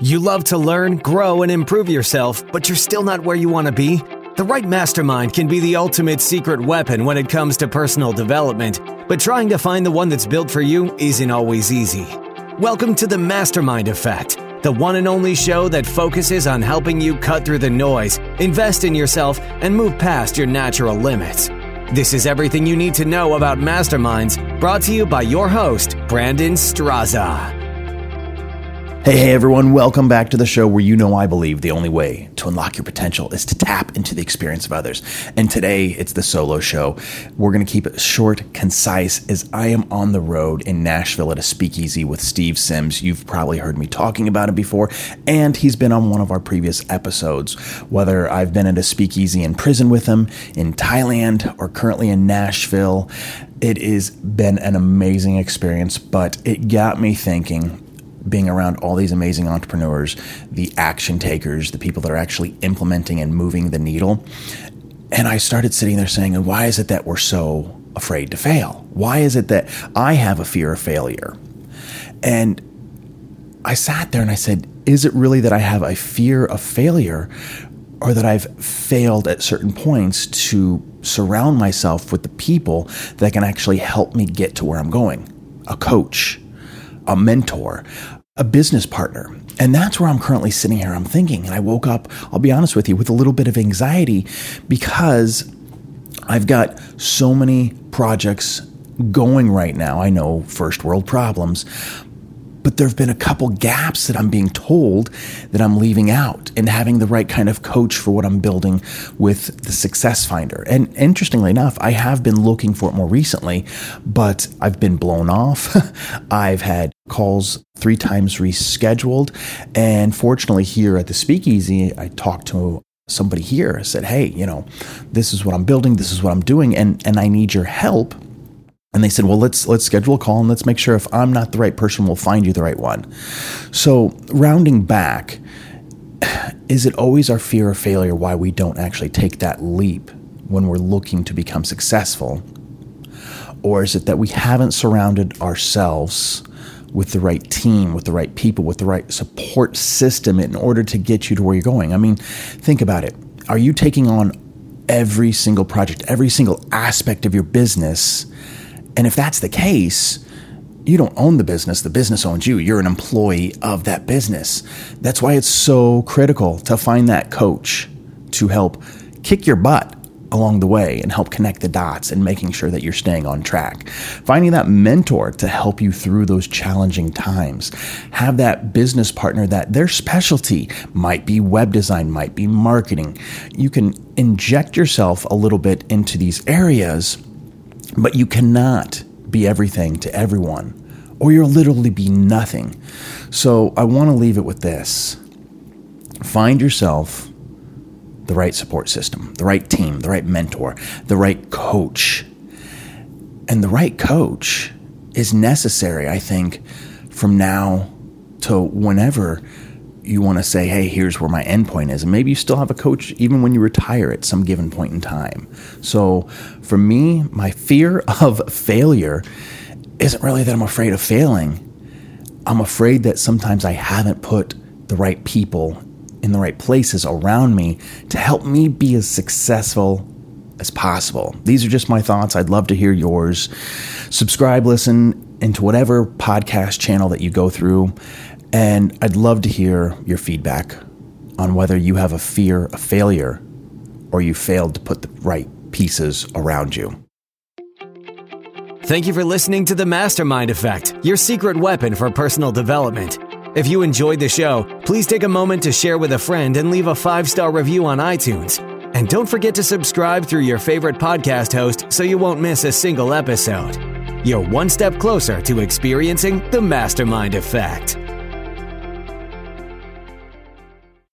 You love to learn, grow, and improve yourself, but you're still not where you want to be? The right mastermind can be the ultimate secret weapon when it comes to personal development, but trying to find the one that's built for you isn't always easy. Welcome to the Mastermind Effect, the one and only show that focuses on helping you cut through the noise, invest in yourself, and move past your natural limits. This is everything you need to know about masterminds, brought to you by your host, Brandon Straza. Hey, hey, everyone, welcome back to the show where you know I believe the only way to unlock your potential is to tap into the experience of others. And today it's the solo show. We're going to keep it short, concise, as I am on the road in Nashville at a speakeasy with Steve Sims. You've probably heard me talking about him before, and he's been on one of our previous episodes. Whether I've been at a speakeasy in prison with him, in Thailand, or currently in Nashville, it has been an amazing experience, but it got me thinking being around all these amazing entrepreneurs, the action takers, the people that are actually implementing and moving the needle. And I started sitting there saying, why is it that we're so afraid to fail? Why is it that I have a fear of failure? And I sat there and I said, is it really that I have a fear of failure or that I've failed at certain points to surround myself with the people that can actually help me get to where I'm going? A coach, a mentor, a business partner. And that's where I'm currently sitting here. I'm thinking, and I woke up, I'll be honest with you, with a little bit of anxiety because I've got so many projects going right now. I know first world problems, but there have been a couple gaps that I'm being told that I'm leaving out and having the right kind of coach for what I'm building with the Success Finder. And interestingly enough, I have been looking for it more recently, but I've been blown off. I've had calls three times rescheduled. And fortunately, here at the Speakeasy, I talked to somebody here. I said, Hey, you know, this is what I'm building, this is what I'm doing, and, and I need your help and they said, "Well, let's let's schedule a call and let's make sure if I'm not the right person, we'll find you the right one." So, rounding back, is it always our fear of failure why we don't actually take that leap when we're looking to become successful? Or is it that we haven't surrounded ourselves with the right team, with the right people, with the right support system in order to get you to where you're going? I mean, think about it. Are you taking on every single project, every single aspect of your business? And if that's the case, you don't own the business, the business owns you. You're an employee of that business. That's why it's so critical to find that coach to help kick your butt along the way and help connect the dots and making sure that you're staying on track. Finding that mentor to help you through those challenging times. Have that business partner that their specialty might be web design, might be marketing. You can inject yourself a little bit into these areas but you cannot be everything to everyone, or you'll literally be nothing. So I want to leave it with this find yourself the right support system, the right team, the right mentor, the right coach. And the right coach is necessary, I think, from now to whenever you want to say, hey, here's where my endpoint is. And maybe you still have a coach even when you retire at some given point in time. So for me, my fear of failure isn't really that I'm afraid of failing. I'm afraid that sometimes I haven't put the right people in the right places around me to help me be as successful as possible. These are just my thoughts. I'd love to hear yours. Subscribe, listen into whatever podcast channel that you go through. And I'd love to hear your feedback on whether you have a fear of failure or you failed to put the right pieces around you. Thank you for listening to the Mastermind Effect, your secret weapon for personal development. If you enjoyed the show, please take a moment to share with a friend and leave a five star review on iTunes. And don't forget to subscribe through your favorite podcast host so you won't miss a single episode. You're one step closer to experiencing the Mastermind Effect.